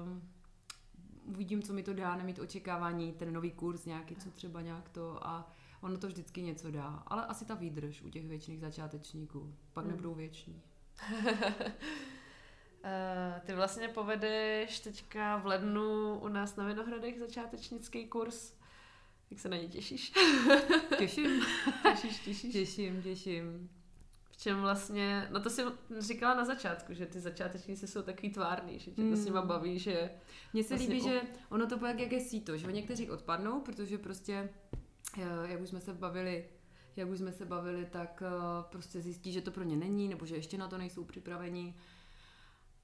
uh, uvidím, co mi to dá, nemít očekávání, ten nový kurz nějaký, co třeba nějak to a ono to vždycky něco dá. Ale asi ta výdrž u těch věčných začátečníků. Pak hmm. nebudou věční. Uh, ty vlastně povedeš teďka v lednu u nás na Vinohradech začátečnický kurz. Jak se na ně těšíš? Těším. těšíš, těšíš? Těším, těším. V čem vlastně, no to si říkala na začátku, že ty začátečníci jsou takový tvárný, že tě to s nima hmm. baví, že... Mně se vlastně líbí, že ono to bude jak je síto, že někteří odpadnou, protože prostě, eh, jak už jsme se bavili, jak už jsme se bavili, tak eh, prostě zjistí, že to pro ně není, nebo že ještě na to nejsou připraveni.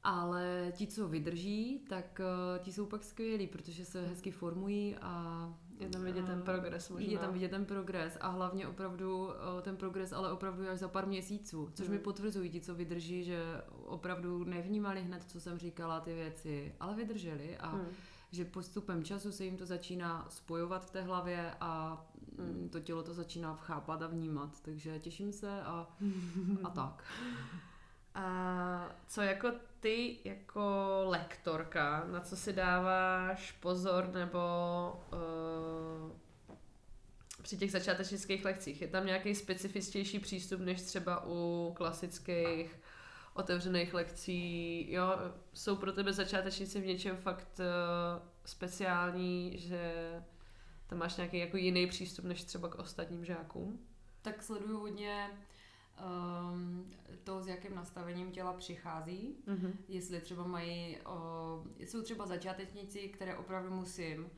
Ale ti, co vydrží, tak uh, ti jsou pak skvělí, protože se hezky formují a je tam vidět ten progres možná. Je tam vidět ten progres a hlavně opravdu eh, ten progres, ale opravdu až za pár měsíců, což hmm. mi potvrzují ti, co vydrží, že opravdu nevnímali hned, co jsem říkala, ty věci, ale vydrželi a hmm. že postupem času se jim to začíná spojovat v té hlavě a hmm. to tělo to začíná chápat a vnímat, takže těším se a, a tak. A co jako ty jako lektorka, na co si dáváš pozor nebo uh, při těch začátečnických lekcích? Je tam nějaký specifičtější přístup než třeba u klasických otevřených lekcí? Jo, jsou pro tebe začátečníci v něčem fakt uh, speciální, že tam máš nějaký jako jiný přístup než třeba k ostatním žákům? Tak sleduju hodně um, to, s jakým nastavením těla přichází. Mm-hmm. Jestli třeba mají, uh, jsou třeba začátečníci, které opravdu musím uh,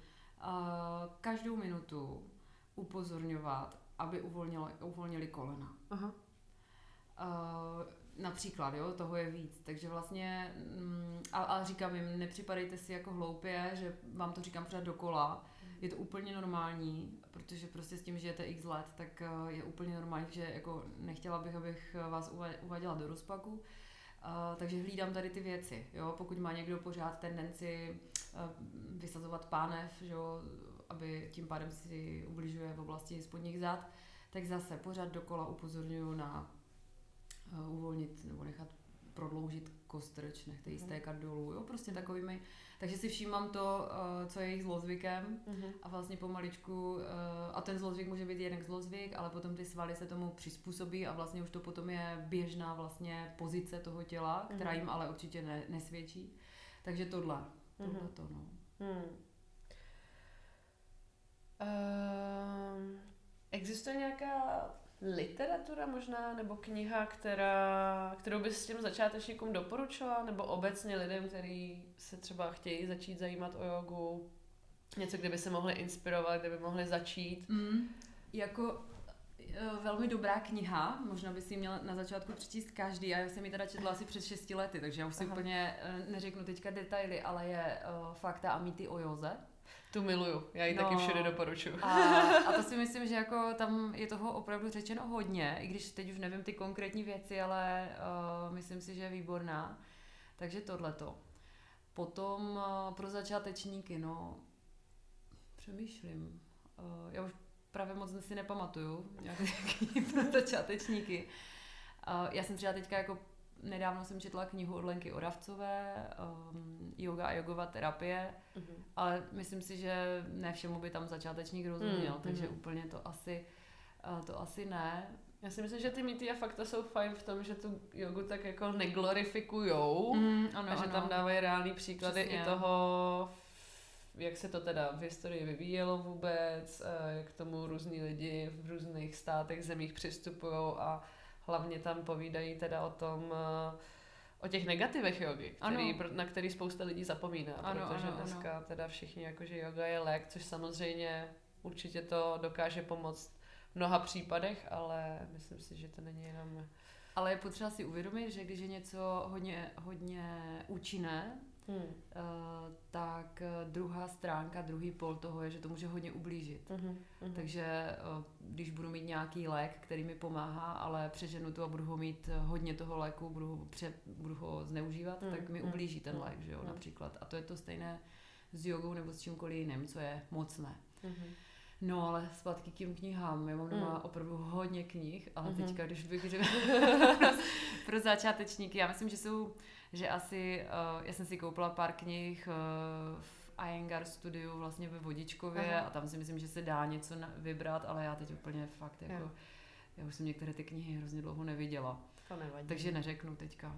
každou minutu upozorňovat, aby uvolnili, uvolnili kolena. Aha. Uh, například, jo, toho je víc. Takže vlastně, mm, ale, ale říkám jim, nepřipadejte si jako hloupě, že vám to říkám pořád dokola. Je to úplně normální protože prostě s tím žijete x let, tak eh, je úplně normální, že jako nechtěla bych, abych vás uváděla do rozpaku. Uh, takže hlídám tady ty věci. Jo? Pokud má někdo pořád tendenci vysazovat pánev, že jo? aby tím pádem si ubližuje v oblasti spodních zad, tak zase pořád dokola upozorňuji na uvolnit nebo nechat prodloužit kostrč, nechte jí Mhm. stékat dolů, jo, prostě takovými, takže si všímám to, eh, co je jejich zlozvykem Mhm. a vlastně pomaličku, eh, a ten zlozvyk může být jeden zlozvyk, ale potom ty svaly se tomu přizpůsobí a vlastně už to potom je běžná vlastně pozice toho těla, která Mhm. jim ale určitě ne, nesvědčí. Takže tohle, tohle Mhm. to, no. Hmm. Um, existuje nějaká literatura možná, nebo kniha, která, kterou bys těm začátečníkům doporučila, nebo obecně lidem, kteří se třeba chtějí začít zajímat o jogu, něco, kde by se mohli inspirovat, kde by mohli začít? Mm, jako eh, velmi dobrá kniha, možná by si ji měl na začátku přečíst každý, a já jsem ji teda četla asi před 6 lety, takže já už si Aha. úplně eh, neřeknu teďka detaily, ale je uh, Fakta a mýty o Joze. Tu miluju, já ji No. taky všude doporučuju. A, a to si myslím, že jako tam je toho opravdu řečeno hodně, i když teď už nevím ty konkrétní věci, ale uh, myslím si, že je výborná. Takže tohleto. Potom uh, pro začátečníky, no, přemýšlím. Uh, já už právě moc si nepamatuju nějaké knihy pro začátečníky. Uh, já jsem třeba teďka jako nedávno jsem četla knihu od Lenky Oravcové, um, Yoga a jogová terapie, Mhm. ale myslím si, že ne všemu by tam začátečník rozuměl, Mm, takže mhm. úplně to asi, uh, to asi ne. Já si myslím, že ty mýty a fakta jsou fajn v tom, že tu jogu tak jako neglorifikujou, Mm, ano, a že ano. tam dávají reální příklady Přesně. i toho, jak se to teda v historii vyvíjelo vůbec, eh, jak k tomu různí lidi v různých státech, zemích přistupují a hlavně tam povídají teda o tom, eh, o těch negativech jogy, který, Ano. na který spousta lidí zapomíná, Ano, protože ano, ano. dneska teda všichni jakože yoga je lék, což samozřejmě určitě to dokáže pomoct v mnoha případech, ale myslím si, že to není jenom... Ale je potřeba si uvědomit, že když je něco hodně, hodně účinné, Hmm. eh, tak eh, druhá stránka, druhý pol toho je, že to může hodně ublížit. Mhm. Mhm. Takže eh, když budu mít nějaký lék, který mi pomáhá, ale přeženu to a budu ho mít hodně toho léku, budu ho, pře, budu ho zneužívat, Mm, tak mi mm, ublíží ten mm, lék, že jo, mm. například. A to je to stejné s jogou nebo s čímkoliv jiným, co je mocné. Mhm. No ale zpátky k těm knihám. Já mám doma Mm. opravdu hodně knih, ale Mhm. teďka, když bych řekla pro, pro začátečníky, já myslím, že jsou, že asi, uh, já jsem si koupila pár knih uh, v Iyengar studiu vlastně ve Vodičkově Aha. a tam si myslím, že se dá něco na, vybrat, ale já teď úplně fakt jako, Jo. já už jsem některé ty knihy hrozně dlouho neviděla, To nevadí. takže neřeknu teďka.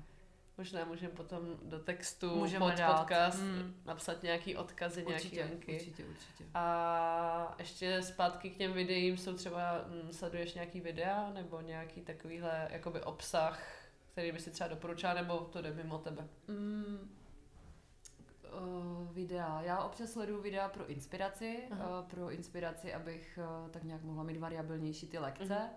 Možná můžeme potom do textu Můžeme pod dát. podcast Mm. napsat nějaký odkazy, Určitě, nějaký linky. určitě, určitě. A ještě zpátky k těm videím jsou třeba, mm, sleduješ nějaký videa nebo nějaký takovýhle jakoby obsah, který by si třeba doporučila, nebo to jde mimo tebe? Mm, uh, videa. Já občas sleduju videa pro inspiraci, Aha. uh, pro inspiraci, abych uh, tak nějak mohla mít variabilnější ty lekce. Mhm.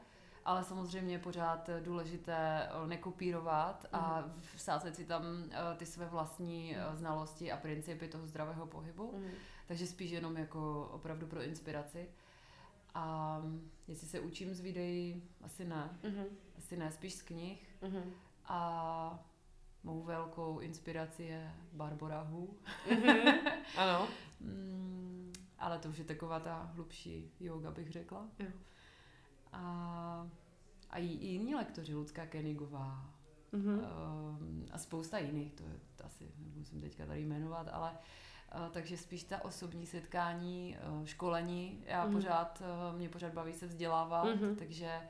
Ale samozřejmě je pořád důležité nekopírovat a Mhm. vsázet si tam eh, ty své vlastní eh, znalosti a principy toho zdravého pohybu. Mhm. Takže spíš jenom jako opravdu pro inspiraci. A mm, jestli se učím z videí, asi ne. Mhm. Asi ne, spíš z knih. Mhm. A mou velkou inspirací je Barbara Hu. Mhm. Ano. Mm, ale to už je taková ta hlubší yoga, bych řekla. Jo. A, a i, i jiní lektoři, Lucka Kenigová Mhm. um, a spousta jiných, to je to asi nemusím teďka tady jmenovat, ale uh, takže spíš ta osobní setkání, uh, školení, já Mhm. pořád, uh, mě pořád baví se vzdělávat, Mhm. takže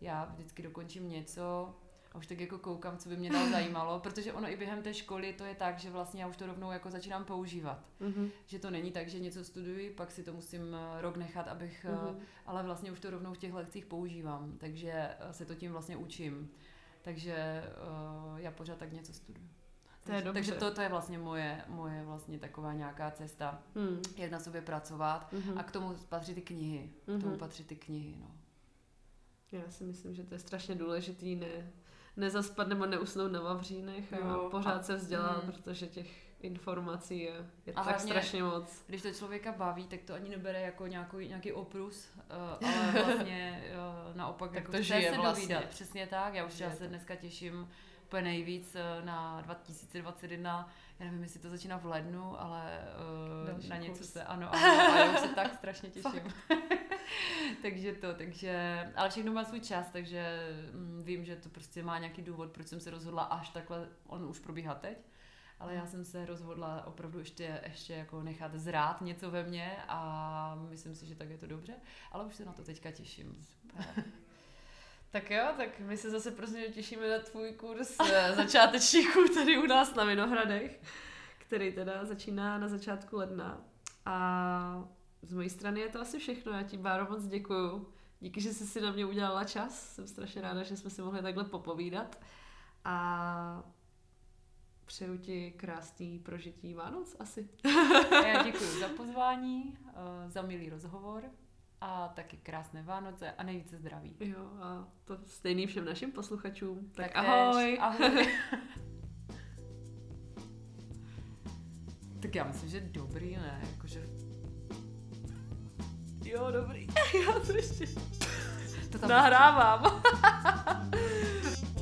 já vždycky dokončím něco a už tak jako koukám, co by mě dál zajímalo, protože ono i během té školy to je tak, že vlastně já už to rovnou jako začínám používat. Mhm. Že to není tak, že něco studuji, pak si to musím eh, rok nechat, abych, Mhm. ale vlastně už to rovnou v těch lekcích používám, takže eh, se to tím vlastně učím. Takže uh, já pořád tak něco studuju. To je takže, takže dobře. to, to je vlastně moje, moje vlastně taková nějaká cesta, Mhm. jak na sobě pracovat Mhm. a k tomu patří ty knihy. K tomu Mhm. patří ty knihy, no. Já si myslím, že to je strašně důležitý ne, nezaspat nebo neusnout na vavřínech a Jo, pořád a- se vzdělat, mm. protože těch informací je, je A tak hlavně- strašně moc. Když to člověka baví, tak to ani nebere jako nějaký, nějaký oprus, uh, ale vlastně uh, naopak Tak jako to žije se vlastně. dovídat. Přesně tak, já už já se dneska těším úplně nejvíc uh, na 2021, já nevím, jestli to začíná v lednu, ale uh, Další na něco kurz. se, ano, ano, a já už se tak strašně těším. takže to, takže, ale všechno má svůj čas, takže mm, vím, že to prostě má nějaký důvod, proč jsem se rozhodla až takhle, on už probíhá teď, ale já jsem se rozhodla opravdu ještě, ještě jako nechat zrát něco ve mně a myslím si, že tak je to dobře, ale už se na to teďka těším. Super. Tak jo, tak my se zase prostě těšíme na tvůj kurz eh, začátečníků tady u nás na Vinohradech, který teda začíná na začátku ledna. A z mojí strany je to asi všechno. Já ti, Báro, moc děkuju. Díky, že jsi si na mě udělala čas. Jsem strašně ráda, že jsme si mohli takhle popovídat. A přeju ti krásný prožití Vánoc asi. Já děkuji za pozvání, eh, za milý rozhovor a taky krásné Vánoce a nejvíce zdraví. Jo, a to stejný všem našim posluchačům. Tak, tak ahoj. ahoj. tak já myslím, že dobrý, ne? Jakože... Jo, dobrý. Já to ještě to tam nahrávám.